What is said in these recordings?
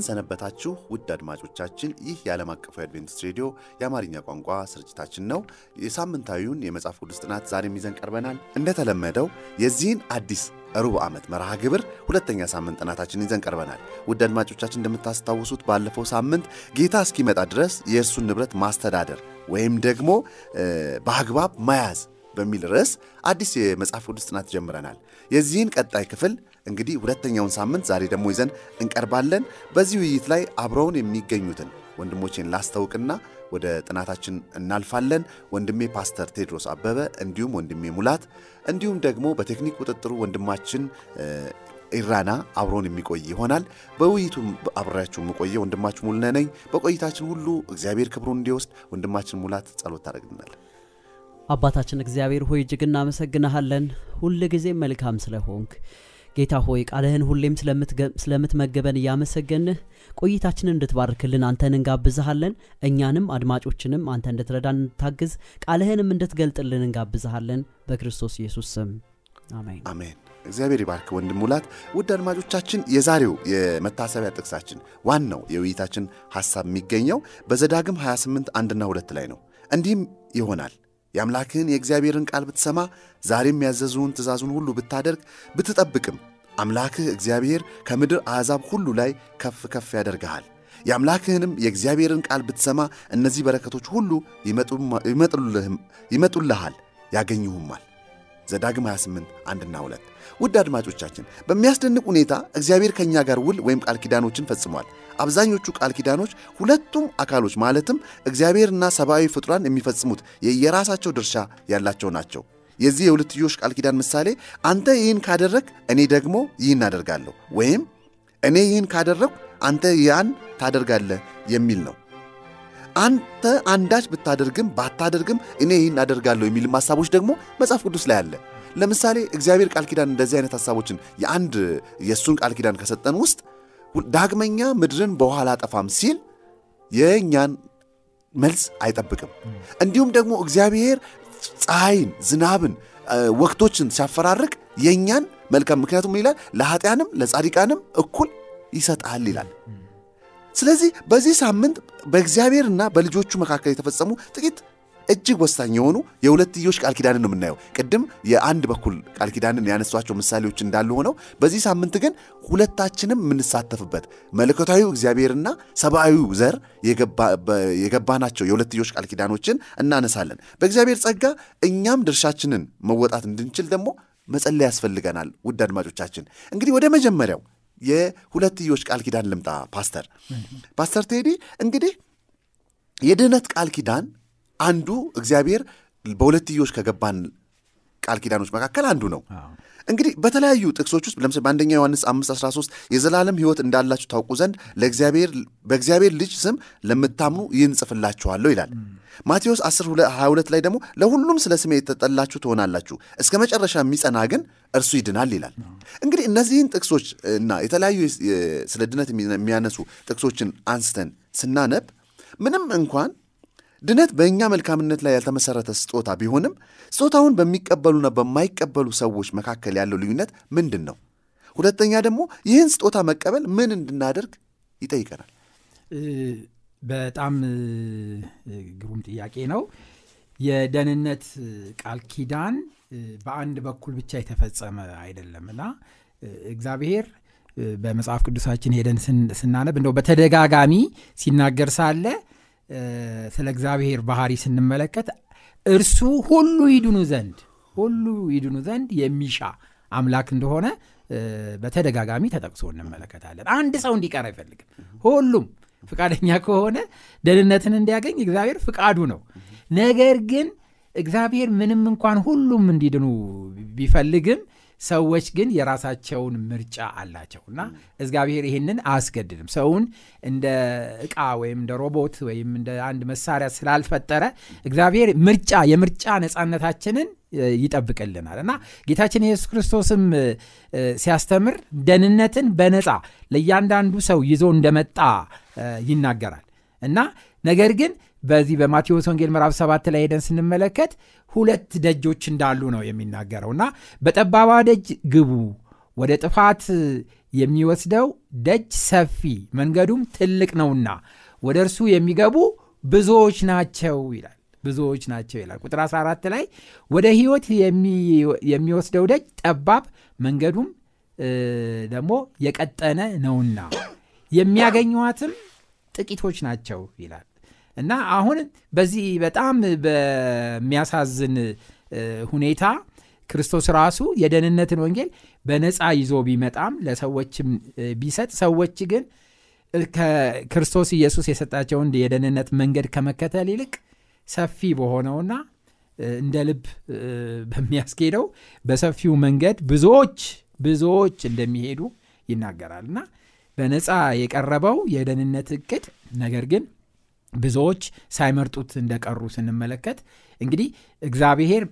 እንደምን ሰነበታችሁ ውድ አድማጮቻችን። ይህ የዓለም አቀፉ የአድቬንቲስት ሬዲዮ የአማርኛ ቋንቋ ስርጭታችን ነው። የሳምንታዊውን የመጽሐፍ ቅዱስ ጥናት ዛሬም ይዘን ቀርበናል። እንደተለመደው የዚህን አዲስ ሩብ ዓመት መርሃ ግብር ሁለተኛ ሳምንት ጥናታችን ይዘን ቀርበናል። ውድ አድማጮቻችን እንደምታስታውሱት ባለፈው ሳምንት ጌታ እስኪመጣ ድረስ የእርሱን ንብረት ማስተዳደር ወይም ደግሞ በአግባብ መያዝ በሚል ርዕስ አዲስ የመጽሐፍ ቅዱስ ጥናት ጀምረናል። የዚህን ቀጣይ ክፍል እንግዲህ ሁለተኛውን ሳምንት ዛሬ ደግሞ ይዘን እንቀርባለን። በዚህ ውይይት ላይ አብረውን የሚገኙትን ወንድሞቼን ላስታውቅና ወደ ጥናታችን እናልፋለን። ወንድሜ ፓስተር ቴድሮስ አበበ እንዲሁም ወንድሜ ሙላት እንዲሁም ደግሞ በቴክኒክ ቁጥጥሩ ወንድማችን ኢራና አብሮን የሚቆይ ይሆናል። በውይይቱ አብሬያችሁ የምቆየ ወንድማችሁ ሙሉነህ ነኝ። በቆይታችን ሁሉ እግዚአብሔር ክብሩን እንዲወስድ ወንድማችን ሙላት ጸሎት ታደርግልናል። አባታችን እግዚአብሔር ሆይ እጅግ እናመሰግንሃለን፣ ሁል ጊዜ መልካም ስለሆንክ ጌታ ሆይ ቃልህን ሁሌም ስለምትመገበን እያመሰገንህ ቆይታችንን እንድትባርክልን አንተን እንጋብዝሃለን። እኛንም አድማጮችንም አንተ እንድትረዳን እንድታግዝ ቃልህንም እንድትገልጥልን እንጋብዝሃለን። በክርስቶስ ኢየሱስ ስም አሜን። አሜን። እግዚአብሔር ይባርክ ወንድም ሙላት። ውድ አድማጮቻችን የዛሬው የመታሰቢያ ጥቅሳችን ዋናው የውይይታችን ሐሳብ የሚገኘው በዘዳግም 28 አንድና ሁለት ላይ ነው። እንዲህም ይሆናል የአምላክህን የእግዚአብሔርን ቃል ብትሰማ ዛሬም ያዘዙውን ትእዛዙን ሁሉ ብታደርግ ብትጠብቅም አምላክህ እግዚአብሔር ከምድር አሕዛብ ሁሉ ላይ ከፍ ከፍ ያደርግሃል። የአምላክህንም የእግዚአብሔርን ቃል ብትሰማ እነዚህ በረከቶች ሁሉ ይመጡልሃል፣ ያገኙሁማል። ዘዳግም 28 አንድና ሁለት ውድ አድማጮቻችን በሚያስደንቅ ሁኔታ እግዚአብሔር ከእኛ ጋር ውል ወይም ቃል ኪዳኖችን ፈጽሟል። አብዛኞቹ ቃል ኪዳኖች ሁለቱም አካሎች ማለትም እግዚአብሔርና ሰብአዊ ፍጡራን የሚፈጽሙት የየራሳቸው ድርሻ ያላቸው ናቸው። የዚህ የሁለትዮሽ ቃል ኪዳን ምሳሌ አንተ ይህን ካደረግ እኔ ደግሞ ይህን አደርጋለሁ ወይም እኔ ይህን ካደረግሁ አንተ ያን ታደርጋለህ የሚል ነው። አንተ አንዳች ብታደርግም ባታደርግም እኔ ይህን አደርጋለሁ የሚልም ሀሳቦች ደግሞ መጽሐፍ ቅዱስ ላይ አለ። ለምሳሌ እግዚአብሔር ቃል ኪዳን እንደዚህ አይነት ሀሳቦችን የአንድ የእሱን ቃል ኪዳን ከሰጠን ውስጥ ዳግመኛ ምድርን በውሃ አላጠፋም ሲል የእኛን መልስ አይጠብቅም። እንዲሁም ደግሞ እግዚአብሔር ፀሐይን፣ ዝናብን፣ ወቅቶችን ሲያፈራርቅ የእኛን መልካም ምክንያቱም ይላል ለኃጢያንም ለጻድቃንም እኩል ይሰጣል ይላል። ስለዚህ በዚህ ሳምንት በእግዚአብሔርና በልጆቹ መካከል የተፈጸሙ ጥቂት እጅግ ወሳኝ የሆኑ የሁለትዮሽ ቃል ኪዳንን ነው የምናየው። ቅድም የአንድ በኩል ቃል ኪዳንን ያነሷቸው ምሳሌዎች እንዳሉ ሆነው በዚህ ሳምንት ግን ሁለታችንም የምንሳተፍበት መለኮታዊው እግዚአብሔርና ሰብአዊው ዘር የገባናቸው የሁለትዮሽ ቃል ኪዳኖችን እናነሳለን። በእግዚአብሔር ጸጋ እኛም ድርሻችንን መወጣት እንድንችል ደግሞ መጸለይ ያስፈልገናል። ውድ አድማጮቻችን እንግዲህ ወደ መጀመሪያው የሁለትዮሽ ቃል ኪዳን ልምጣ። ፓስተር ፓስተር ቴዲ እንግዲህ የድህነት ቃል ኪዳን አንዱ እግዚአብሔር በሁለትዮሽ ከገባን ቃል ኪዳኖች መካከል አንዱ ነው። እንግዲህ በተለያዩ ጥቅሶች ውስጥ ለምሳሌ በአንደኛ ዮሐንስ 5 13 የዘላለም ሕይወት እንዳላችሁ ታውቁ ዘንድ በእግዚአብሔር ልጅ ስም ለምታምኑ ይህን ጽፍላችኋለሁ ይላል። ማቴዎስ 10 22 ላይ ደግሞ ለሁሉም ስለ ስሜ የተጠላችሁ ትሆናላችሁ፣ እስከ መጨረሻ የሚጸና ግን እርሱ ይድናል ይላል። እንግዲህ እነዚህን ጥቅሶች እና የተለያዩ ስለ ድነት የሚያነሱ ጥቅሶችን አንስተን ስናነብ ምንም እንኳን ድነት በእኛ መልካምነት ላይ ያልተመሰረተ ስጦታ ቢሆንም ስጦታውን በሚቀበሉና በማይቀበሉ ሰዎች መካከል ያለው ልዩነት ምንድን ነው? ሁለተኛ ደግሞ ይህን ስጦታ መቀበል ምን እንድናደርግ ይጠይቀናል። በጣም ግሩም ጥያቄ ነው። የደህንነት ቃል ኪዳን በአንድ በኩል ብቻ የተፈጸመ አይደለም እና እግዚአብሔር በመጽሐፍ ቅዱሳችን ሄደን ስናነብ እንደው በተደጋጋሚ ሲናገር ሳለ ስለ እግዚአብሔር ባህሪ ስንመለከት እርሱ ሁሉ ይድኑ ዘንድ ሁሉ ይድኑ ዘንድ የሚሻ አምላክ እንደሆነ በተደጋጋሚ ተጠቅሶ እንመለከታለን። አንድ ሰው እንዲቀር አይፈልግም። ሁሉም ፍቃደኛ ከሆነ ደህንነትን እንዲያገኝ እግዚአብሔር ፍቃዱ ነው። ነገር ግን እግዚአብሔር ምንም እንኳን ሁሉም እንዲድኑ ቢፈልግም ሰዎች ግን የራሳቸውን ምርጫ አላቸው እና እግዚአብሔር ይህንን አያስገድድም። ሰውን እንደ እቃ ወይም እንደ ሮቦት ወይም እንደ አንድ መሳሪያ ስላልፈጠረ እግዚአብሔር ምርጫ የምርጫ ነፃነታችንን ይጠብቅልናል እና ጌታችን ኢየሱስ ክርስቶስም ሲያስተምር ደህንነትን በነፃ ለእያንዳንዱ ሰው ይዞ እንደመጣ ይናገራል እና ነገር ግን በዚህ በማቴዎስ ወንጌል ምዕራፍ ሰባት ላይ ሄደን ስንመለከት ሁለት ደጆች እንዳሉ ነው የሚናገረው። እና በጠባባ ደጅ ግቡ ወደ ጥፋት የሚወስደው ደጅ ሰፊ መንገዱም ትልቅ ነውና ወደ እርሱ የሚገቡ ብዙዎች ናቸው ይላል። ብዙዎች ናቸው ይላል። ቁጥር 14 ላይ ወደ ህይወት የሚወስደው ደጅ ጠባብ መንገዱም ደግሞ የቀጠነ ነውና የሚያገኟትም ጥቂቶች ናቸው ይላል እና አሁን በዚህ በጣም በሚያሳዝን ሁኔታ ክርስቶስ ራሱ የደህንነትን ወንጌል በነፃ ይዞ ቢመጣም ለሰዎችም ቢሰጥ ሰዎች ግን ከክርስቶስ ኢየሱስ የሰጣቸውን የደህንነት መንገድ ከመከተል ይልቅ ሰፊ በሆነውና እንደ ልብ በሚያስኬደው በሰፊው መንገድ ብዙዎች ብዙዎች እንደሚሄዱ ይናገራል። እና በነፃ የቀረበው የደህንነት እቅድ ነገር ግን ብዙዎች ሳይመርጡት እንደቀሩ ስንመለከት እንግዲህ እግዚአብሔር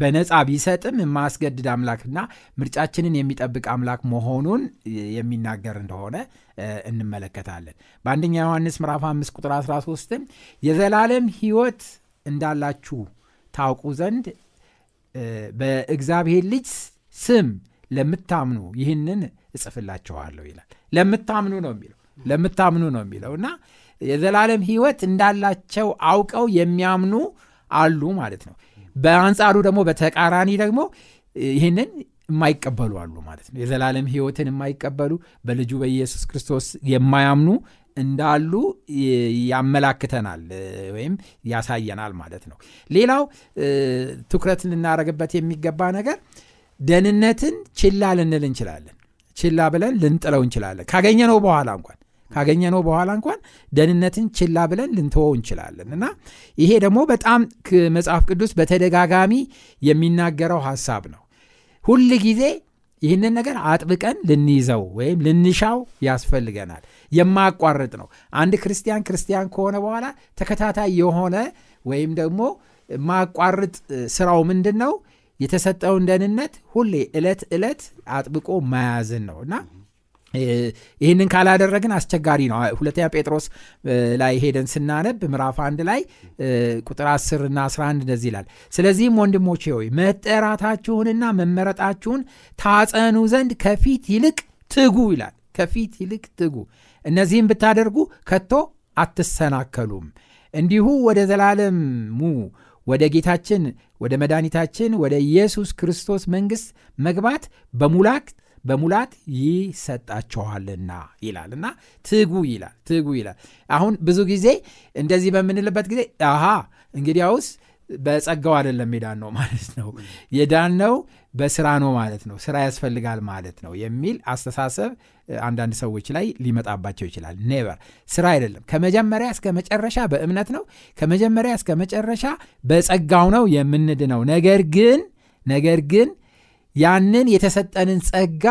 በነፃ ቢሰጥም የማያስገድድ አምላክና ምርጫችንን የሚጠብቅ አምላክ መሆኑን የሚናገር እንደሆነ እንመለከታለን። በአንደኛ ዮሐንስ ምዕራፍ 5 ቁጥር 13 የዘላለም ህይወት እንዳላችሁ ታውቁ ዘንድ በእግዚአብሔር ልጅ ስም ለምታምኑ ይህንን እጽፍላችኋለሁ ይላል። ለምታምኑ ነው የሚለው ለምታምኑ ነው የሚለው እና የዘላለም ህይወት እንዳላቸው አውቀው የሚያምኑ አሉ ማለት ነው። በአንጻሩ ደግሞ በተቃራኒ ደግሞ ይህንን የማይቀበሉ አሉ ማለት ነው። የዘላለም ህይወትን የማይቀበሉ በልጁ በኢየሱስ ክርስቶስ የማያምኑ እንዳሉ ያመላክተናል ወይም ያሳየናል ማለት ነው። ሌላው ትኩረት ልናደረግበት የሚገባ ነገር ደህንነትን ችላ ልንል እንችላለን። ችላ ብለን ልንጥለው እንችላለን። ካገኘነው በኋላ እንኳን ካገኘነው በኋላ እንኳን ደህንነትን ችላ ብለን ልንተወው እንችላለን። እና ይሄ ደግሞ በጣም መጽሐፍ ቅዱስ በተደጋጋሚ የሚናገረው ሐሳብ ነው። ሁል ጊዜ ይህንን ነገር አጥብቀን ልንይዘው ወይም ልንሻው ያስፈልገናል። የማያቋርጥ ነው። አንድ ክርስቲያን ክርስቲያን ከሆነ በኋላ ተከታታይ የሆነ ወይም ደግሞ ማያቋርጥ ስራው ምንድን ነው የተሰጠውን ደህንነት ሁሌ ዕለት ዕለት አጥብቆ መያዝን ነው። እና ይህንን ካላደረግን አስቸጋሪ ነው። ሁለተኛ ጴጥሮስ ላይ ሄደን ስናነብ ምዕራፍ አንድ ላይ ቁጥር 10 እና 11 እንደዚህ ይላል። ስለዚህም ወንድሞቼ ሆይ መጠራታችሁንና መመረጣችሁን ታጸኑ ዘንድ ከፊት ይልቅ ትጉ ይላል። ከፊት ይልቅ ትጉ። እነዚህም ብታደርጉ ከቶ አትሰናከሉም። እንዲሁ ወደ ዘላለሙ ወደ ጌታችን ወደ መድኃኒታችን ወደ ኢየሱስ ክርስቶስ መንግሥት መግባት በሙላት በሙላት ይሰጣቸዋልና ይላል ትጉ ይላል ትጉ ይላል። አሁን ብዙ ጊዜ እንደዚህ በምንልበት ጊዜ አሃ እንግዲያውስ በጸጋው አይደለም የዳን ነው ማለት ነው። የዳን ነው በስራ ነው ማለት ነው። ስራ ያስፈልጋል ማለት ነው የሚል አስተሳሰብ አንዳንድ ሰዎች ላይ ሊመጣባቸው ይችላል። ኔቨር ስራ አይደለም። ከመጀመሪያ እስከ መጨረሻ በእምነት ነው። ከመጀመሪያ እስከ መጨረሻ በጸጋው ነው የምንድነው። ነገር ግን ነገር ግን ያንን የተሰጠንን ጸጋ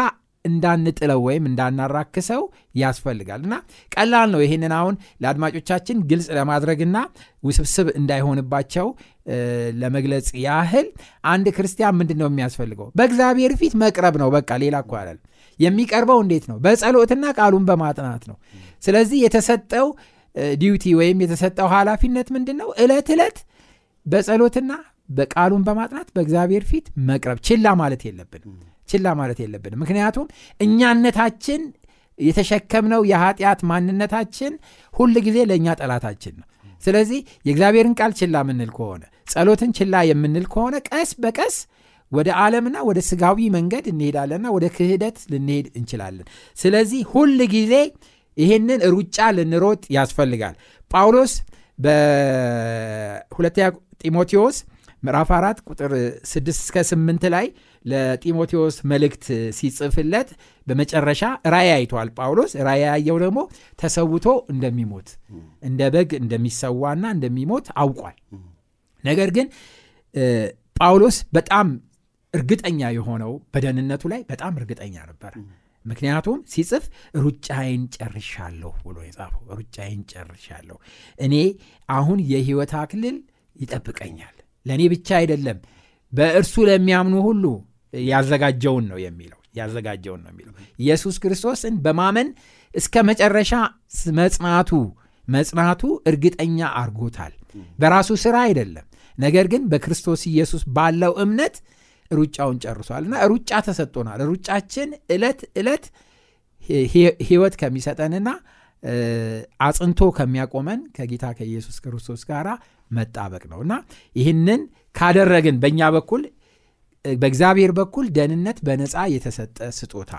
እንዳንጥለው ወይም እንዳናራክሰው ያስፈልጋል። እና ቀላል ነው ይህንን አሁን ለአድማጮቻችን ግልጽ ለማድረግና ውስብስብ እንዳይሆንባቸው ለመግለጽ ያህል አንድ ክርስቲያን ምንድን ነው የሚያስፈልገው? በእግዚአብሔር ፊት መቅረብ ነው። በቃ ሌላ እኮ አይደለም። የሚቀርበው እንዴት ነው? በጸሎትና ቃሉን በማጥናት ነው። ስለዚህ የተሰጠው duty ወይም የተሰጠው ኃላፊነት ምንድን ነው እለት ዕለት በጸሎትና በቃሉን በማጥናት በእግዚአብሔር ፊት መቅረብ። ችላ ማለት የለብንም። ችላ ማለት የለብንም። ምክንያቱም እኛነታችን የተሸከምነው የኃጢአት ማንነታችን ሁል ጊዜ ለእኛ ጠላታችን ነው። ስለዚህ የእግዚአብሔርን ቃል ችላ የምንል ከሆነ ጸሎትን ችላ የምንል ከሆነ ቀስ በቀስ ወደ ዓለምና ወደ ስጋዊ መንገድ እንሄዳለንና ወደ ክህደት ልንሄድ እንችላለን። ስለዚህ ሁል ጊዜ ይህንን ሩጫ ልንሮጥ ያስፈልጋል። ጳውሎስ በሁለተኛ ጢሞቴዎስ ምዕራፍ 4 ቁጥር 6 እስከ 8 ላይ ለጢሞቴዎስ መልእክት ሲጽፍለት በመጨረሻ ራእይ አይቷል። ጳውሎስ ራእይ ያየው ደግሞ ተሰውቶ እንደሚሞት እንደ በግ እንደሚሰዋና እንደሚሞት አውቋል። ነገር ግን ጳውሎስ በጣም እርግጠኛ የሆነው በደህንነቱ ላይ በጣም እርግጠኛ ነበር ምክንያቱም ሲጽፍ ሩጫዬን ጨርሻለሁ ብሎ የጻፈው ሩጫዬን ጨርሻለሁ እኔ አሁን የህይወት አክሊል ይጠብቀኛል ለእኔ ብቻ አይደለም በእርሱ ለሚያምኑ ሁሉ ያዘጋጀውን ነው የሚለው ያዘጋጀውን ነው የሚለው። ኢየሱስ ክርስቶስን በማመን እስከ መጨረሻ መጽናቱ መጽናቱ እርግጠኛ አርጎታል በራሱ ስራ አይደለም ነገር ግን በክርስቶስ ኢየሱስ ባለው እምነት ሩጫውን ጨርሷል። እና ሩጫ ተሰጥቶናል። ሩጫችን እለት እለት ህይወት ከሚሰጠንና አጽንቶ ከሚያቆመን ከጌታ ከኢየሱስ ክርስቶስ ጋር መጣበቅ ነው። እና ይህንን ካደረግን በእኛ በኩል በእግዚአብሔር በኩል ደህንነት በነፃ የተሰጠ ስጦታ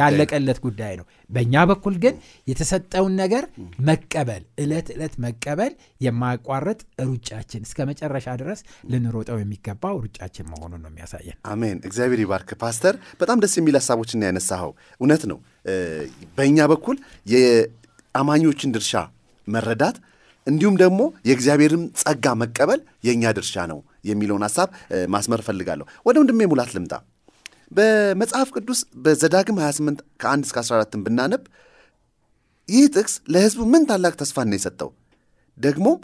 ያለቀለት ጉዳይ ነው። በእኛ በኩል ግን የተሰጠውን ነገር መቀበል እለት ዕለት መቀበል የማያቋርጥ ሩጫችን እስከ መጨረሻ ድረስ ልንሮጠው የሚገባው ሩጫችን መሆኑን ነው የሚያሳየን። አሜን። እግዚአብሔር ይባርክ። ፓስተር በጣም ደስ የሚል ሀሳቦችን ያነሳኸው። እውነት ነው። በእኛ በኩል የአማኞችን ድርሻ መረዳት እንዲሁም ደግሞ የእግዚአብሔርን ጸጋ መቀበል የእኛ ድርሻ ነው የሚለውን ሀሳብ ማስመር እፈልጋለሁ። ወደ ወንድሜ ሙላት ልምጣ። በመጽሐፍ ቅዱስ በዘዳግም 28 ከ1 እስከ 14 ብናነብ ይህ ጥቅስ ለህዝቡ ምን ታላቅ ተስፋን ነው የሰጠው? ደግሞም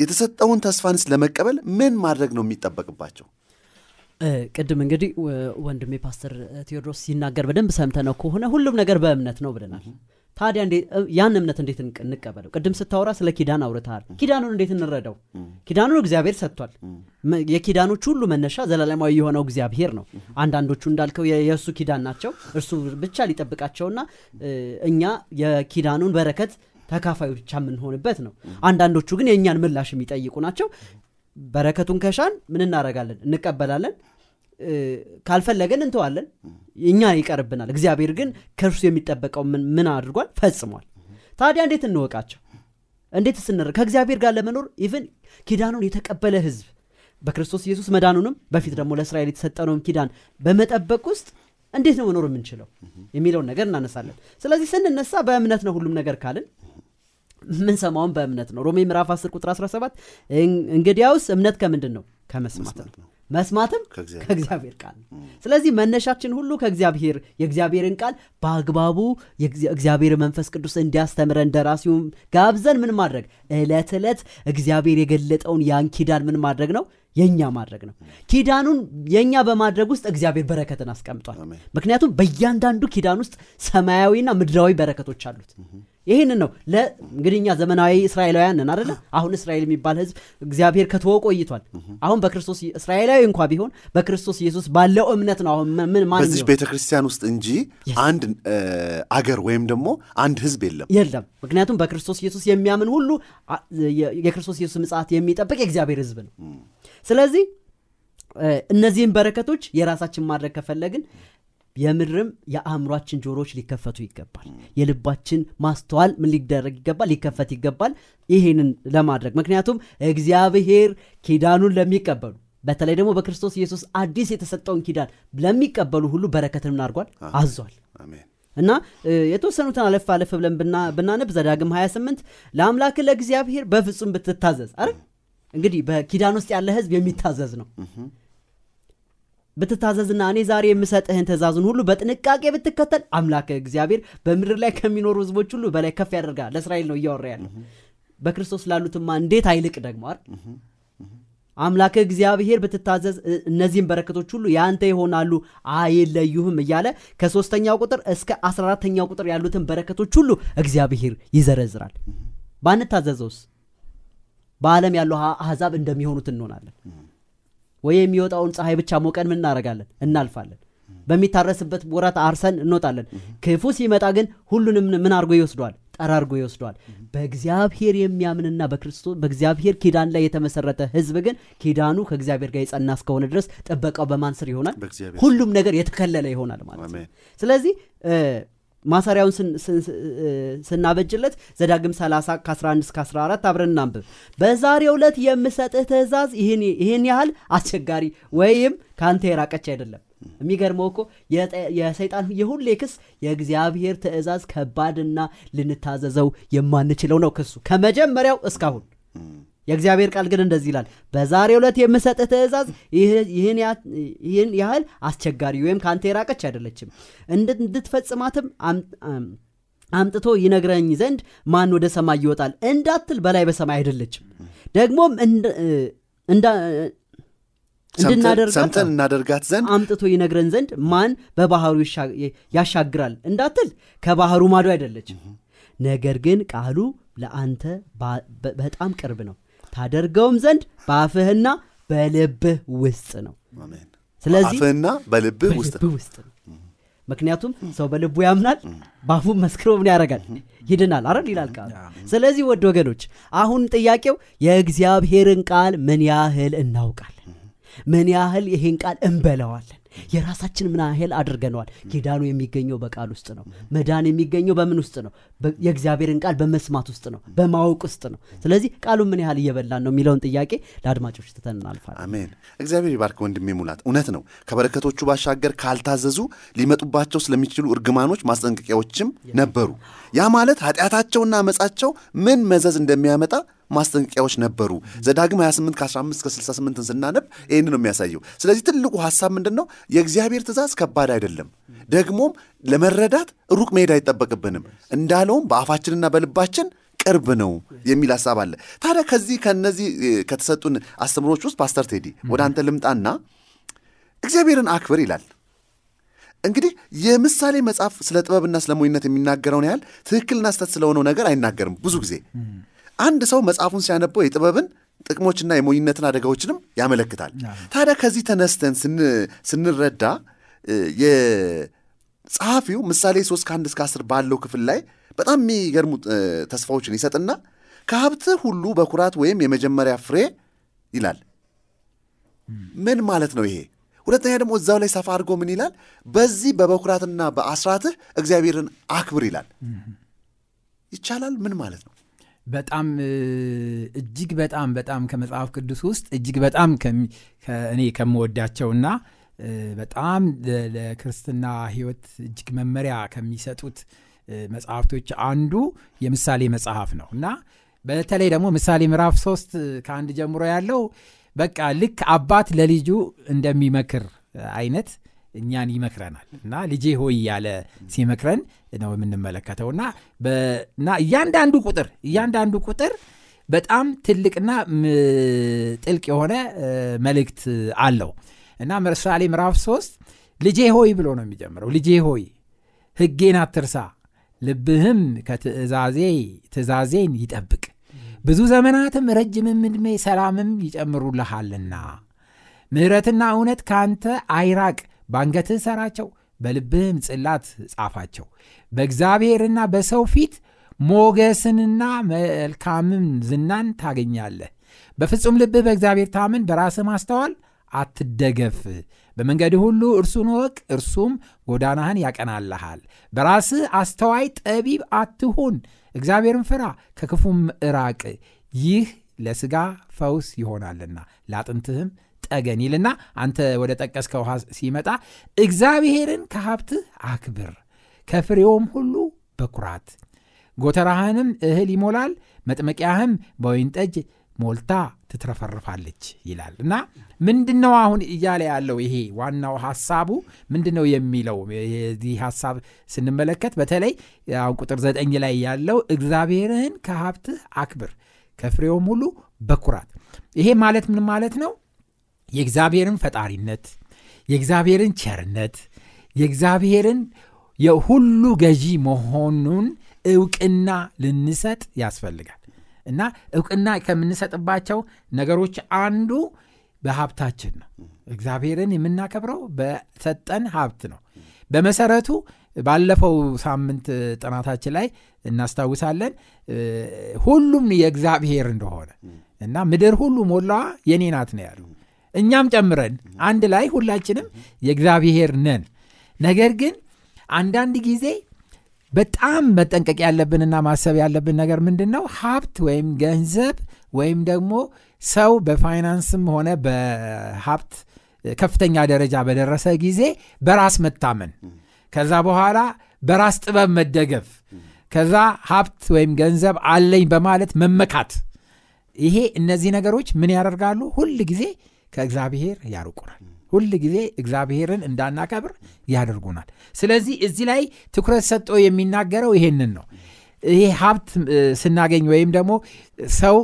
የተሰጠውን ተስፋንስ ለመቀበል ምን ማድረግ ነው የሚጠበቅባቸው? ቅድም እንግዲህ ወንድሜ ፓስተር ቴዎድሮስ ሲናገር በደንብ ሰምተነው ከሆነ ሁሉም ነገር በእምነት ነው ብለናል ታዲያ ያን እምነት እንዴት እንቀበለው? ቅድም ስታወራ ስለ ኪዳን አውርተሃል። ኪዳኑን እንዴት እንረዳው? ኪዳኑን እግዚአብሔር ሰጥቷል። የኪዳኖች ሁሉ መነሻ ዘላለማዊ የሆነው እግዚአብሔር ነው። አንዳንዶቹ እንዳልከው የእሱ ኪዳን ናቸው። እርሱ ብቻ ሊጠብቃቸውና እኛ የኪዳኑን በረከት ተካፋዩ ብቻ የምንሆንበት ነው። አንዳንዶቹ ግን የእኛን ምላሽ የሚጠይቁ ናቸው። በረከቱን ከሻን ምን እናረጋለን እንቀበላለን ካልፈለገን እንተዋለን። እኛ ይቀርብናል። እግዚአብሔር ግን ከእርሱ የሚጠበቀው ምን አድርጓል? ፈጽሟል። ታዲያ እንዴት እንወቃቸው? እንዴት ስንኖር ከእግዚአብሔር ጋር ለመኖር even ኪዳኑን የተቀበለ ህዝብ በክርስቶስ ኢየሱስ መዳኑንም በፊት ደግሞ ለእስራኤል የተሰጠውንም ኪዳን በመጠበቅ ውስጥ እንዴት ነው መኖር የምንችለው? የሚለውን ነገር እናነሳለን። ስለዚህ ስንነሳ በእምነት ነው ሁሉም ነገር ካልን ምንሰማውን በእምነት ነው። ሮሜ ምዕራፍ 10 ቁጥር 17 እንግዲያውስ እምነት ከምንድን ነው? ከመስማት ነው መስማትም ከእግዚአብሔር ቃል። ነው። ስለዚህ መነሻችን ሁሉ ከእግዚአብሔር የእግዚአብሔርን ቃል በአግባቡ እግዚአብሔር መንፈስ ቅዱስ እንዲያስተምረን ደራሲውም ጋብዘን ምን ማድረግ? እለት ዕለት እግዚአብሔር የገለጠውን ያን ኪዳን ምን ማድረግ ነው? የእኛ ማድረግ ነው። ኪዳኑን የእኛ በማድረግ ውስጥ እግዚአብሔር በረከትን አስቀምጧል። ምክንያቱም በእያንዳንዱ ኪዳን ውስጥ ሰማያዊና ምድራዊ በረከቶች አሉት ይህንን ነው። እንግዲህ እኛ ዘመናዊ እስራኤላውያን ነን አደለ አሁን እስራኤል የሚባል ህዝብ እግዚአብሔር ከተወ ቆይቷል። አሁን በክርስቶስ እስራኤላዊ እንኳ ቢሆን በክርስቶስ ኢየሱስ ባለው እምነት ነው አሁን ምን በዚህ ቤተ ክርስቲያን ውስጥ እንጂ አንድ አገር ወይም ደግሞ አንድ ህዝብ የለም። የለም። ምክንያቱም በክርስቶስ ኢየሱስ የሚያምን ሁሉ የክርስቶስ ኢየሱስ ምጽት የሚጠብቅ የእግዚአብሔር ህዝብ ነው። ስለዚህ እነዚህን በረከቶች የራሳችን ማድረግ ከፈለግን የምድርም የአእምሯችን ጆሮዎች ሊከፈቱ ይገባል። የልባችን ማስተዋል ምን ሊደረግ ይገባል? ሊከፈት ይገባል። ይህንን ለማድረግ ምክንያቱም እግዚአብሔር ኪዳኑን ለሚቀበሉ በተለይ ደግሞ በክርስቶስ ኢየሱስ አዲስ የተሰጠውን ኪዳን ለሚቀበሉ ሁሉ በረከትን ምን አድርጓል? አዟል። እና የተወሰኑትን አለፍ አለፍ ብለን ብናነብ ዘዳግም 28 ለአምላክ ለእግዚአብሔር በፍጹም ብትታዘዝ። አረ እንግዲህ በኪዳን ውስጥ ያለ ህዝብ የሚታዘዝ ነው ብትታዘዝና እኔ ዛሬ የምሰጥህን ትእዛዙን ሁሉ በጥንቃቄ ብትከተል አምላክ እግዚአብሔር በምድር ላይ ከሚኖሩ ህዝቦች ሁሉ በላይ ከፍ ያደርጋል። ለእስራኤል ነው እያወራ ያለው። በክርስቶስ ላሉትማ እንዴት አይልቅ ደግሞ አምላክ እግዚአብሔር ብትታዘዝ እነዚህም በረከቶች ሁሉ የአንተ ይሆናሉ አይለዩህም እያለ ከሶስተኛው ቁጥር እስከ አስራ አራተኛው ቁጥር ያሉትን በረከቶች ሁሉ እግዚአብሔር ይዘረዝራል። ባንታዘዘውስ? በዓለም ያሉ አሕዛብ እንደሚሆኑት እንሆናለን ወይ የሚወጣውን ፀሐይ ብቻ ሞቀን ምን እናደረጋለን እናልፋለን። በሚታረስበት ወራት አርሰን እንወጣለን። ክፉ ሲመጣ ግን ሁሉንም ምን አድርጎ ይወስደዋል? ጠራርጎ ይወስደዋል። በእግዚአብሔር የሚያምንና በክርስቶስ በእግዚአብሔር ኪዳን ላይ የተመሰረተ ህዝብ ግን ኪዳኑ ከእግዚአብሔር ጋር የጸና እስከሆነ ድረስ ጥበቃው በማን ስር ይሆናል? ሁሉም ነገር የተከለለ ይሆናል ማለት ነው። ስለዚህ ማሰሪያውን ስናበጅለት ዘዳግም 30 ከ11 እስከ 14 አብረን እናንብብ። በዛሬ ዕለት የምሰጥህ ትእዛዝ ይህን ያህል አስቸጋሪ ወይም ከአንተ የራቀች አይደለም። የሚገርመው እኮ የሰይጣን የሁሌ ክስ የእግዚአብሔር ትእዛዝ ከባድና ልንታዘዘው የማንችለው ነው ክሱ ከመጀመሪያው እስካሁን የእግዚአብሔር ቃል ግን እንደዚህ ይላል በዛሬው ዕለት የምሰጥህ ትእዛዝ ይህ- ይህን ያህል አስቸጋሪ ወይም ከአንተ የራቀች አይደለችም። እንድ- እንድትፈጽማትም አም- አም- አምጥቶ ይነግረኝ ዘንድ ማን ወደ ሰማይ ይወጣል እንዳትል በላይ በሰማይ አይደለችም። ደግሞም ሰምተን- እናደርጋት ዘንድ አምጥቶ ይነግረን ዘንድ ማን በባህሩ ያሻግራል እንዳትል ከባህሩ ማዶ አይደለችም። ነገር ግን ቃሉ ለአንተ በጣም ቅርብ ነው ታደርገውም ዘንድ በአፍህና በልብህ ውስጥ ነው። አሜን። ስለዚህ አፍህና በልብህ ውስጥ ነው። ምክንያቱም ሰው በልቡ ያምናል በአፉ መስክሮ ምን ያደርጋል? ይድናል። አረን ይላል ቃሉ። ስለዚህ ወድ ወገኖች አሁን ጥያቄው የእግዚአብሔርን ቃል ምን ያህል እናውቃለን? ምን ያህል ይሄን ቃል እንበለዋለን? የራሳችን ምን ያህል አድርገነዋል? ኪዳኑ የሚገኘው በቃል ውስጥ ነው። መዳን የሚገኘው በምን ውስጥ ነው የእግዚአብሔርን ቃል በመስማት ውስጥ ነው በማወቅ ውስጥ ነው ስለዚህ ቃሉ ምን ያህል እየበላን ነው የሚለውን ጥያቄ ለአድማጮች ትተን እናልፋለን አሜን። እግዚአብሔር ይባርክ ወንድሜ ሙላት። እውነት ነው። ከበረከቶቹ ባሻገር ካልታዘዙ ሊመጡባቸው ስለሚችሉ እርግማኖች ማስጠንቀቂያዎችም ነበሩ። ያ ማለት ኃጢአታቸውና አመፃቸው ምን መዘዝ እንደሚያመጣ ማስጠንቀቂያዎች ነበሩ። ዘዳግም 28 ከ15 ከ68 ስናነብ ይህን ነው የሚያሳየው። ስለዚህ ትልቁ ሀሳብ ምንድን ነው? የእግዚአብሔር ትእዛዝ ከባድ አይደለም። ደግሞም ለመረዳት ሩቅ መሄድ አይጠበቅብንም። እንዳለውም በአፋችንና በልባችን ቅርብ ነው የሚል ሀሳብ አለ። ታዲያ ከዚህ ከነዚህ ከተሰጡን አስተምሮች ውስጥ ፓስተር ቴዲ ወደ አንተ ልምጣና እግዚአብሔርን አክብር ይላል። እንግዲህ የምሳሌ መጽሐፍ ስለ ጥበብና ስለ ሞኝነት የሚናገረውን ያህል ትክክልና ስተት ስለሆነው ነገር አይናገርም። ብዙ ጊዜ አንድ ሰው መጽሐፉን ሲያነበው የጥበብን ጥቅሞችና የሞኝነትን አደጋዎችንም ያመለክታል። ታዲያ ከዚህ ተነስተን ስን- ስንረዳ የጸሐፊው ምሳሌ 3 ከ1 እስከ 10 ባለው ክፍል ላይ በጣም የሚገርሙ ተስፋዎችን ይሰጥና ከሀብትህ ሁሉ በኩራት ወይም የመጀመሪያ ፍሬ ይላል። ምን ማለት ነው ይሄ? ሁለተኛ ደግሞ እዛው ላይ ሰፋ አድርጎ ምን ይላል? በዚህ በበኩራትና በአስራትህ እግዚአብሔርን አክብር ይላል። ይቻላል? ምን ማለት ነው? በጣም እጅግ በጣም በጣም ከመጽሐፍ ቅዱስ ውስጥ እጅግ በጣም እኔ ከምወዳቸውና በጣም ለክርስትና ሕይወት እጅግ መመሪያ ከሚሰጡት መጽሐፍቶች አንዱ የምሳሌ መጽሐፍ ነው። እና በተለይ ደግሞ ምሳሌ ምዕራፍ ሶስት ከአንድ ጀምሮ ያለው በቃ ልክ አባት ለልጁ እንደሚመክር አይነት እኛን ይመክረናል። እና ልጄ ሆይ ያለ ሲመክረን ነው የምንመለከተው። እና እያንዳንዱ ቁጥር እያንዳንዱ ቁጥር በጣም ትልቅና ጥልቅ የሆነ መልእክት አለው እና ምሳሌ ምዕራፍ ሶስት ልጄ ሆይ ብሎ ነው የሚጀምረው። ልጄ ሆይ ሕጌን አትርሳ ልብህም ከትእዛዜ ትእዛዜን ይጠብቅ። ብዙ ዘመናትም ረጅምም ዕድሜ ሰላምም ይጨምሩልሃልና ምሕረትና እውነት ከአንተ አይራቅ በአንገትህ ሰራቸው በልብህም ጽላት ጻፋቸው። በእግዚአብሔርና በሰው ፊት ሞገስንና መልካምም ዝናን ታገኛለህ። በፍጹም ልብህ በእግዚአብሔር ታምን በራስህ ማስተዋል አትደገፍ። በመንገድህ ሁሉ እርሱን እወቅ እርሱም ጎዳናህን ያቀናልሃል። በራስህ አስተዋይ ጠቢብ አትሁን እግዚአብሔርን ፍራ ከክፉም እራቅ። ይህ ለሥጋ ፈውስ ይሆናልና ለአጥንትህም ጠገን ይልና አንተ ወደ ጠቀስከው ሐስ- ሲመጣ እግዚአብሔርን ከሀብትህ አክብር ከፍሬውም ሁሉ በኩራት። ጎተራህንም እህል ይሞላል መጥመቂያህም በወይን ጠጅ ሞልታ ትትረፈርፋለች ይላል። እና ምንድን ነው አሁን እያለ ያለው ይሄ ዋናው ሐሳቡ ምንድን ነው የሚለው? የዚህ ሐሳብ ስንመለከት በተለይ አሁን ቁጥር ዘጠኝ ላይ ያለው እግዚአብሔርህን ከሀብትህ አክብር ከፍሬውም ሁሉ በኩራት። ይሄ ማለት ምን ማለት ነው? የእግዚአብሔርን ፈጣሪነት የእግዚአብሔርን ቸርነት የእግዚአብሔርን የሁሉ ገዢ መሆኑን እውቅና ልንሰጥ ያስፈልጋል እና እውቅና ከምንሰጥባቸው ነገሮች አንዱ በሀብታችን ነው። እግዚአብሔርን የምናከብረው በሰጠን ሀብት ነው። በመሰረቱ ባለፈው ሳምንት ጥናታችን ላይ እናስታውሳለን ሁሉም የእግዚአብሔር እንደሆነ እና ምድር ሁሉ ሞላዋ የኔ ናት ነው ያለው። እኛም ጨምረን አንድ ላይ ሁላችንም የእግዚአብሔር ነን። ነገር ግን አንዳንድ ጊዜ በጣም መጠንቀቅ ያለብንና ማሰብ ያለብን ነገር ምንድን ነው ሀብት ወይም ገንዘብ ወይም ደግሞ ሰው በፋይናንስም ሆነ በሀብት ከፍተኛ ደረጃ በደረሰ ጊዜ በራስ መታመን። ከዛ በኋላ በራስ ጥበብ መደገፍ። ከዛ ሀብት ወይም ገንዘብ አለኝ በማለት መመካት። ይሄ እነዚህ ነገሮች ምን ያደርጋሉ? ሁል ጊዜ ከእግዚአብሔር ያርቁናል ሁል ጊዜ እግዚአብሔርን እንዳናከብር ያደርጉናል። ስለዚህ እዚህ ላይ ትኩረት ሰጥቶ የሚናገረው ይሄንን ነው። ይሄ ሀብት ስናገኝ ወይም ደግሞ ሰው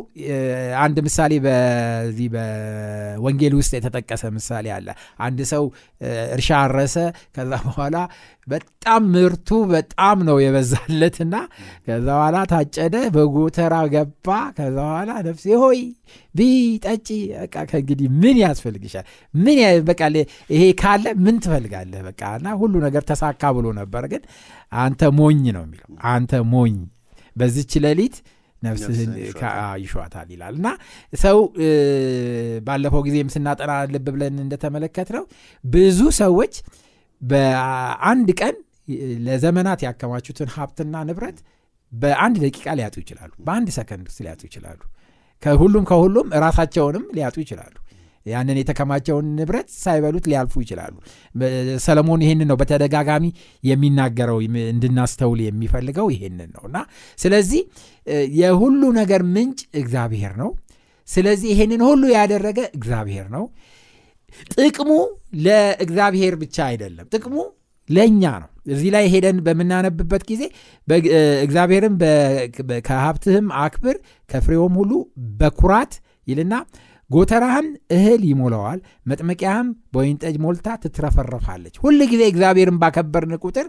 አንድ ምሳሌ በዚህ በወንጌል ውስጥ የተጠቀሰ ምሳሌ አለ። አንድ ሰው እርሻ አረሰ ከዛ በኋላ በጣም ምርቱ በጣም ነው የበዛለትና ከዛ በኋላ ታጨደ በጎተራ ገባ ከዛ በኋላ ነፍሴ ሆይ ቢ ጠጪ በቃ ከእንግዲህ ምን ያስፈልግሻል? ምን በቃ ይሄ ካለ ምን ትፈልጋለህ? በቃ እና ሁሉ ነገር ተሳካ ብሎ ነበር። ግን አንተ ሞኝ ነው የሚለው። አንተ ሞኝ። በዚች ሌሊት ነፍስህን ይሿታል ይላል። እና ሰው ባለፈው ጊዜም ስናጠና ልብ ብለን እንደተመለከት ነው ብዙ ሰዎች በአንድ ቀን ለዘመናት ያከማቹትን ሀብትና ንብረት በአንድ ደቂቃ ሊያጡ ይችላሉ። በአንድ ሰከንድ ውስጥ ሊያጡ ይችላሉ። ከሁሉም ከሁሉም ራሳቸውንም ሊያጡ ይችላሉ ያንን የተከማቸውን ንብረት ሳይበሉት ሊያልፉ ይችላሉ። ሰለሞን ይሄንን ነው በተደጋጋሚ የሚናገረው እንድናስተውል የሚፈልገው ይሄንን ነው። እና ስለዚህ የሁሉ ነገር ምንጭ እግዚአብሔር ነው። ስለዚህ ይሄንን ሁሉ ያደረገ እግዚአብሔር ነው። ጥቅሙ ለእግዚአብሔር ብቻ አይደለም። ጥቅሙ ለእኛ ነው። እዚህ ላይ ሄደን በምናነብበት ጊዜ በግ- እ፣ እግዚአብሔርን በ- በ- ከሀብትህም አክብር ከፍሬውም ሁሉ በኩራት ይልና ጎተራህን እህል ይሞላዋል መጥመቂያህም በወይን ጠጅ ሞልታ ትትረፈረፋለች። ሁል ጊዜ እግዚአብሔርን ባከበርን ቁጥር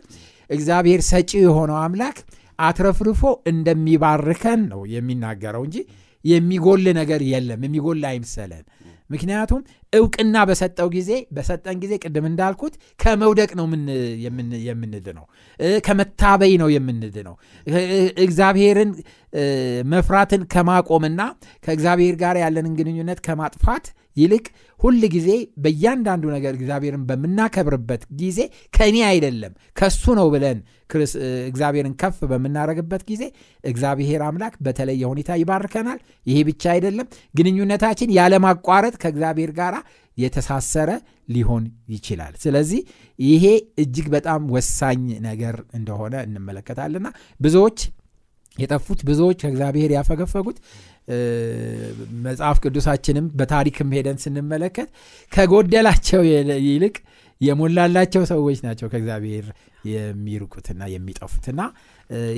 እግዚአብሔር ሰጪ የሆነው አምላክ አትረፍርፎ እንደሚባርከን ነው የሚናገረው እንጂ የሚጎል ነገር የለም የሚጎል አይምሰለን ምክንያቱም እውቅና በሰጠው ጊዜ በሰጠን ጊዜ ቅድም እንዳልኩት ከመውደቅ ነው ምን- የምን- የምንድነው ከመታበይ ነው የምንድነው እግዚአብሔርን መፍራትን ከማቆምና ከእግዚአብሔር ጋር ያለንን ግንኙነት ከማጥፋት ይልቅ ሁል ጊዜ በእያንዳንዱ ነገር እግዚአብሔርን በምናከብርበት ጊዜ ከእኔ አይደለም ከሱ ነው ብለን እግዚአብሔርን ከፍ በምናደርግበት ጊዜ እግዚአብሔር አምላክ በተለየ ሁኔታ ይባርከናል። ይሄ ብቻ አይደለም። ግንኙነታችን ያለማቋረጥ ከእግዚአብሔር ጋር የተሳሰረ ሊሆን ይችላል። ስለዚህ ይሄ እጅግ በጣም ወሳኝ ነገር እንደሆነ እንመለከታልና ብዙዎች የጠፉት ብዙዎች ከእግዚአብሔር ያፈገፈጉት። መጽሐፍ ቅዱሳችንም በታሪክም ሄደን ስንመለከት ከጎደላቸው ይልቅ የሞላላቸው ሰዎች ናቸው ከእግዚአብሔር የሚርቁትና የሚጠፉትና።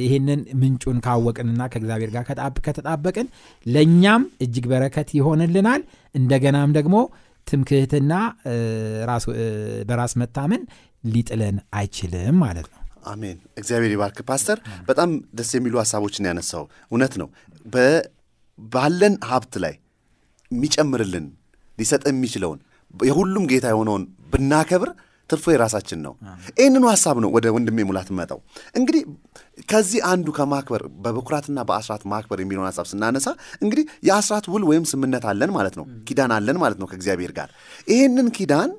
ይህንን ምንጩን ካወቅንና ከእግዚአብሔር ጋር ከተጣበቅን ለእኛም እጅግ በረከት ይሆንልናል። እንደገናም ደግሞ ትምክህትና በራስ መታመን ሊጥለን አይችልም ማለት ነው አሜን። እግዚአብሔር ይባርክ ፓስተር። በጣም ደስ የሚሉ ሀሳቦችን ያነሳው። እውነት ነው። ባለን ሀብት ላይ የሚጨምርልን ሊሰጥ የሚችለውን የሁሉም ጌታ የሆነውን ብናከብር ትርፎ የራሳችን ነው። ይህንኑ ሀሳብ ነው ወደ ወንድሜ ሙላት መጣው እንግዲህ ከዚህ አንዱ ከማክበር በበኩራትና በአስራት ማክበር የሚለውን ሀሳብ ስናነሳ እንግዲህ የአስራት ውል ወይም ስምነት አለን ማለት ነው። ኪዳን አለን ማለት ነው ከእግዚአብሔር ጋር። ይህንን ኪዳን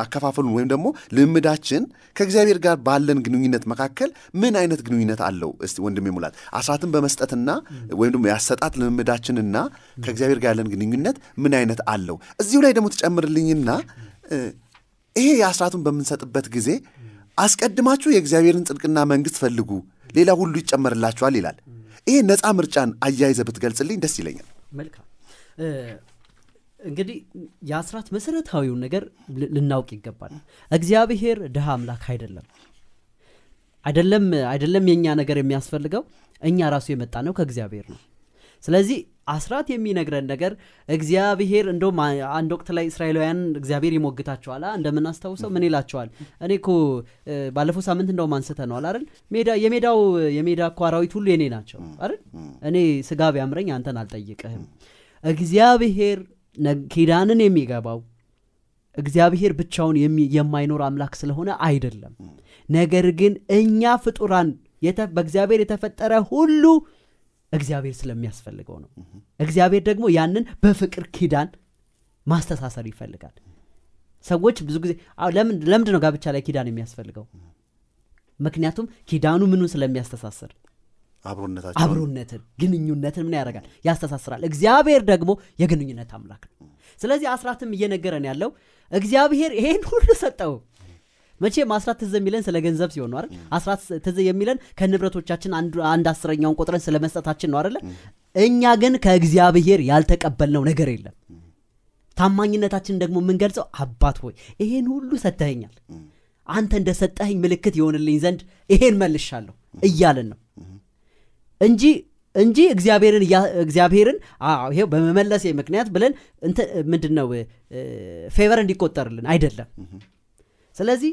አከፋፈሉን ወይም ደግሞ ልምዳችን ከእግዚአብሔር ጋር ባለን ግንኙነት መካከል ምን አይነት ግንኙነት አለው? እስቲ ወንድሜ ሙላት አስራትን በመስጠትና ወይም ደግሞ ያሰጣት ልምዳችንና ከእግዚአብሔር ጋር ያለን ግንኙነት ምን አይነት አለው? እዚሁ ላይ ደግሞ ትጨምርልኝና ይሄ የአስራቱን በምንሰጥበት ጊዜ አስቀድማችሁ የእግዚአብሔርን ጽድቅና መንግሥት ፈልጉ፣ ሌላ ሁሉ ይጨመርላችኋል ይላል። ይሄ ነፃ ምርጫን አያይዘ ብትገልጽልኝ ደስ ይለኛል። መልካም እንግዲህ የአስራት መሰረታዊውን ነገር ልናውቅ ይገባል። እግዚአብሔር ድሃ አምላክ አይደለም። አይደለም አይደለም የእኛ ነገር የሚያስፈልገው እኛ ራሱ የመጣ ነው ከእግዚአብሔር ነው። ስለዚህ አስራት የሚነግረን ነገር እግዚአብሔር እንደውም አንድ ወቅት ላይ እስራኤላውያን እግዚአብሔር ይሞግታቸዋል። እንደምናስታውሰው ምን ይላቸዋል? እኔ እኮ ባለፈው ሳምንት እንደውም አንስተነዋል አይደል? ሜዳ የሜዳው የሜዳ እኮ ሁሉ የኔ ናቸው አይደል? እኔ ስጋ ቢያምረኝ አንተን አልጠይቅህም። እግዚአብሔር ኪዳንን የሚገባው እግዚአብሔር ብቻውን የማይኖር አምላክ ስለሆነ አይደለም። ነገር ግን እኛ ፍጡራን በእግዚአብሔር የተፈጠረ ሁሉ እግዚአብሔር ስለሚያስፈልገው ነው። እግዚአብሔር ደግሞ ያንን በፍቅር ኪዳን ማስተሳሰር ይፈልጋል። ሰዎች ብዙ ጊዜ ለምንድን ነው ጋብቻ ላይ ኪዳን የሚያስፈልገው? ምክንያቱም ኪዳኑ ምኑን ስለሚያስተሳስር አብሮነትን ግንኙነትን ምን ያደርጋል? ያስተሳስራል። እግዚአብሔር ደግሞ የግንኙነት አምላክ ነው። ስለዚህ አስራትም እየነገረን ያለው እግዚአብሔር ይሄን ሁሉ ሰጠው። መቼም አስራት ትዝ የሚለን ስለ ገንዘብ ሲሆን ነው አይደል? አስራት ትዝ የሚለን ከንብረቶቻችን አንድ አስረኛውን ቆጥረን ስለ መስጠታችን ነው አይደለ? እኛ ግን ከእግዚአብሔር ያልተቀበልነው ነገር የለም። ታማኝነታችን ደግሞ የምንገልጸው አባት ሆይ ይሄን ሁሉ ሰጥተኸኛል። አንተ እንደሰጠኸኝ ምልክት የሆንልኝ ዘንድ ይሄን መልሻለሁ እያለን ነው እንጂ እንጂ እግዚአብሔርን እግዚአብሔርን ይሄው በመመለሴ ምክንያት ብለን ምንድን ነው favor እንዲቆጠርልን አይደለም። ስለዚህ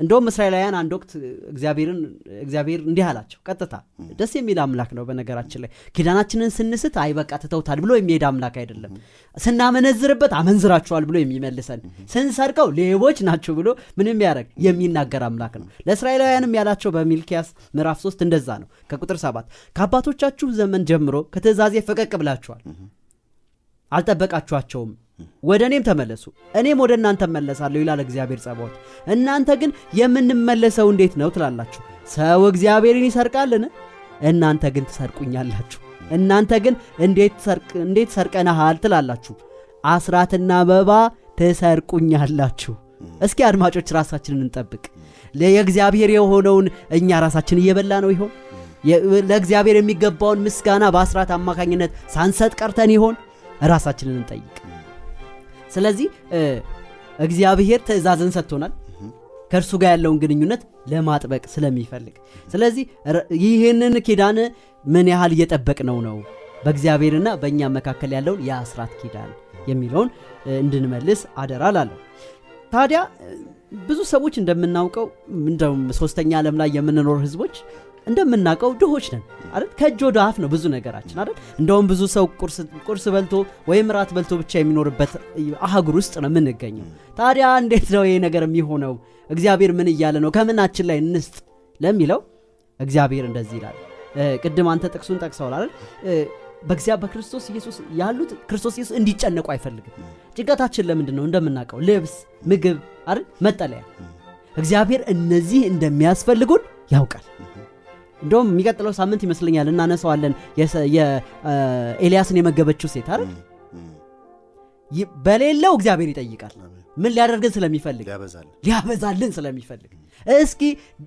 እንደውም እስራኤላውያን አንድ ወቅት እግዚአብሔርን እግዚአብሔር እንዲህ አላቸው ቀጥታ ደስ የሚል አምላክ ነው በነገራችን ላይ። ኪዳናችንን ስንስት አይ በቃ ትተውታል ብሎ የሚሄድ አምላክ አይደለም። ስናመነዝርበት አመንዝራችኋል ብሎ የሚመልሰን ስንሰርቀው ሌቦች ናቸው ብሎ ምንም ያደረግ የሚናገር አምላክ ነው። ለእስራኤላውያንም ያላቸው በሚልኪያስ ምዕራፍ 3 እንደዛ ነው። ከቁጥር 7 ከአባቶቻችሁ ዘመን ጀምሮ ከትእዛዜ ፈቀቅ ብላችኋል። አልጠበቃችኋቸውም ወደ እኔም ተመለሱ። እኔም ወደ እናንተ መለሳለሁ ይላል እግዚአብሔር ጸባዖት እናንተ ግን የምንመለሰው እንዴት ነው ትላላችሁ? ሰው እግዚአብሔርን ይሰርቃልን? እናንተ ግን ትሰርቁኛላችሁ። እናንተ ግን እንዴት ሰርቀናሃል ትላላችሁ? አስራትና መባ ትሰርቁኛላችሁ። እስኪ አድማጮች ራሳችንን እንጠብቅ። የእግዚአብሔር የሆነውን እኛ ራሳችን እየበላ ነው ይሆን? ለእግዚአብሔር የሚገባውን ምስጋና በአስራት አማካኝነት ሳንሰጥ ቀርተን ይሆን? ራሳችንን እንጠይቅ ስለዚህ እግዚአብሔር ትእዛዝን ሰጥቶናል። ከእርሱ ጋር ያለውን ግንኙነት ለማጥበቅ ስለሚፈልግ። ስለዚህ ይህንን ኪዳን ምን ያህል እየጠበቅነው ነው? በእግዚአብሔርና በእኛ መካከል ያለውን የአስራት ኪዳን የሚለውን እንድንመልስ አደራ ታዲያ ብዙ ሰዎች እንደምናውቀው እንደውም ሶስተኛ ዓለም ላይ የምንኖር ህዝቦች እንደምናውቀው ድሆች ነን አይደል? ከእጅ ወደ አፍ ነው ብዙ ነገራችን አይደል? እንደውም ብዙ ሰው ቁርስ በልቶ ወይም ራት በልቶ ብቻ የሚኖርበት አህጉር ውስጥ ነው የምንገኘው። ታዲያ እንዴት ነው ይሄ ነገር የሚሆነው? እግዚአብሔር ምን እያለ ነው? ከምናችን ላይ እንስጥ ለሚለው እግዚአብሔር እንደዚህ ይላል። ቅድም አንተ ጥቅሱን ጠቅሰዋል አይደል? እ፣ በእግዚአ በክርስቶስ ኢየሱስ ያሉት ክርስቶስ ኢየሱስ እንዲጨነቁ አይፈልግም። ጭንቀታችን ለምንድን ነው? እንደምናውቀው ልብስ ምግብ አይደል? መጠለያ። እግዚአብሔር እነዚህ እንደሚያስፈልጉን ያውቃል እንደውም የሚቀጥለው ሳምንት ይመስለኛል እናነሳዋለን። የኤልያስን የመገበችው ሴት አይደል? በሌለው እግዚአብሔር ይጠይቃል። ምን ሊያደርግን ስለሚፈልግ? ያበዛል ሊያበዛልን ስለሚፈልግ። እስኪ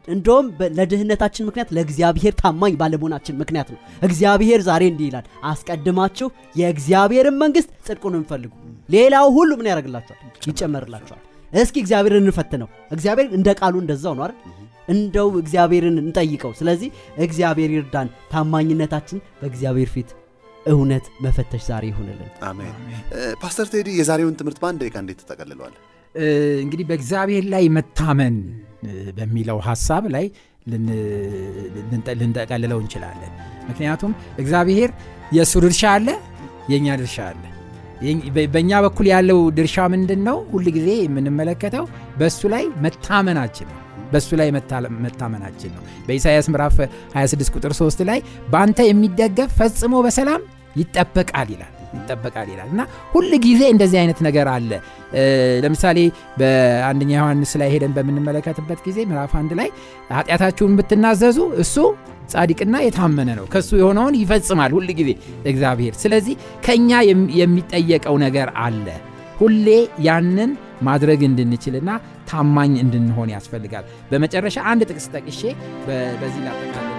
እንደውም ለድህነታችን ምክንያት ለእግዚአብሔር ታማኝ ባለመሆናችን ምክንያት ነው። እግዚአብሔር ዛሬ እንዲህ ይላል አስቀድማችሁ የእግዚአብሔርን መንግስት ጽድቁን እንፈልጉ። ሌላው ሁሉ ምን ያደርግላችኋል? ይጨመርላችኋል። እስኪ እግዚአብሔርን እንፈትነው። እግዚአብሔር እንደ ቃሉ እንደዛው ነው አይደል እንደው እግዚአብሔርን እንጠይቀው። ስለዚህ እግዚአብሔር ይርዳን። ታማኝነታችን በእግዚአብሔር ፊት እውነት መፈተሽ ዛሬ ይሁንልን። አሜን። ፓስተር ቴዲ የዛሬውን ትምህርት በአንድ ደቂቃ እንዴት ተጠቀልለዋል እንግዲህ በእግዚአብሔር ላይ መታመን በሚለው ሀሳብ ላይ ልን- ልንጠ- ልንጠቀልለው እንችላለን። ምክንያቱም እግዚአብሔር የእሱ ድርሻ አለ የእኛ ድርሻ አለ። በእኛ በኩል ያለው ድርሻ ምንድን ነው ሁል ጊዜ የምንመለከተው በእሱ ላይ መታመናችን ነው በእሱ ላይ መታ- መታመናችን ነው። በኢሳይያስ ምዕራፍ 26 ቁጥር 3 ላይ በአንተ የሚደገፍ ፈጽሞ በሰላም ይጠበቃል ይላል ይጠበቃል ይላል። እና ሁል ጊዜ እንደዚህ አይነት ነገር አለ። ለምሳሌ በአንደኛ ዮሐንስ ላይ ሄደን በምንመለከትበት ጊዜ ምዕራፍ አንድ ላይ ኃጢአታችሁን ብትናዘዙ እሱ ጻድቅና የታመነ ነው ከእሱ የሆነውን ይፈጽማል ሁል ጊዜ እግዚአብሔር። ስለዚህ ከእኛ የሚጠየቀው ነገር አለ ሁሌ ያንን ማድረግ እንድንችልና ታማኝ እንድንሆን ያስፈልጋል። በመጨረሻ አንድ ጥቅስ ጠቅሼ በዚህ ላጠቃልል